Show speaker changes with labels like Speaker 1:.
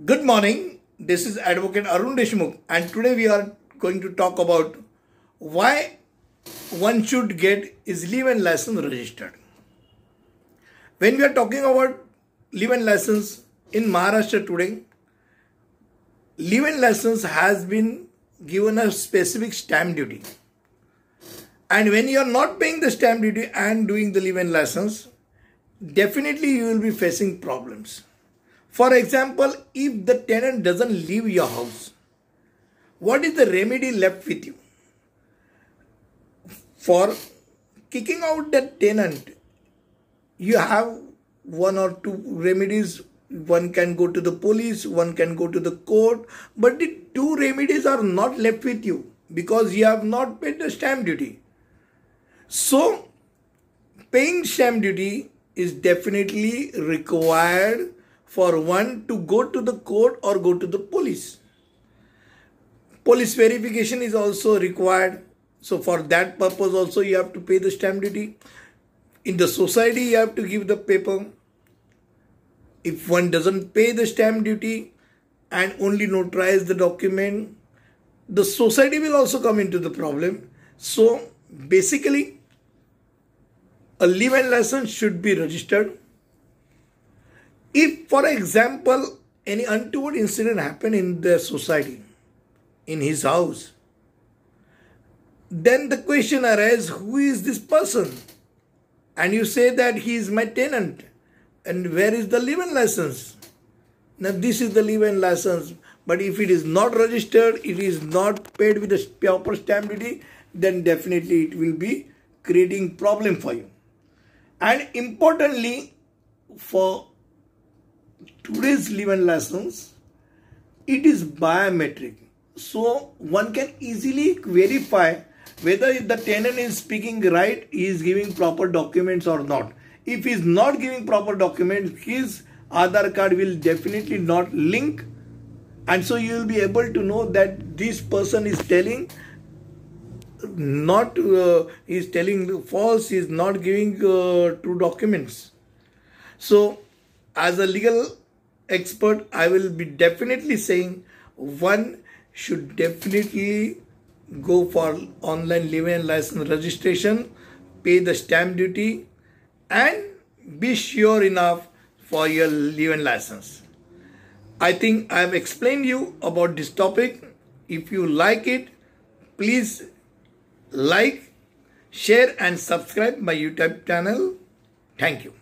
Speaker 1: Good morning. This is Advocate Arun Deshmukh, and today we are going to talk about why one should get his leave and license registered. When we are talking about leave and license in Maharashtra today, leave and license has been given a specific stamp duty. And when you are not paying the stamp duty and doing the leave and license, definitely you will be facing problems. For example, if the tenant doesn't leave your house, what is the remedy left with you? For kicking out that tenant, you have one or two remedies. One can go to the police, one can go to the court, but the two remedies are not left with you because you have not paid the stamp duty. So, paying stamp duty is definitely required for one to go to the court or go to the police. Police verification is also required. So for that purpose also you have to pay the stamp duty. In the society you have to give the paper. If one doesn't pay the stamp duty and only notarize the document, the society will also come into the problem. So basically a leave and license should be registered. If, for example, any untoward incident happened in the society, in his house, then the question arises, who is this person? And you say that he is my tenant. And where is the leave and license? Now this is the leave and license. But if it is not registered, it is not paid with the proper stamp duty, then definitely it will be creating problem for you. And importantly, for today's leave and license, it is biometric. So one can easily verify whether the tenant is speaking right, he is giving proper documents or not. If he is not giving proper documents, his Aadhaar card will definitely not link and so you will be able to know that this person is telling not uh, is telling false is not giving uh, true documents so as a legal expert i will be definitely saying one should definitely go for online leave and license registration pay the stamp duty and be sure enough for your leave and license i think i have explained you about this topic if you like it please like, share and subscribe my YouTube channel. Thank you.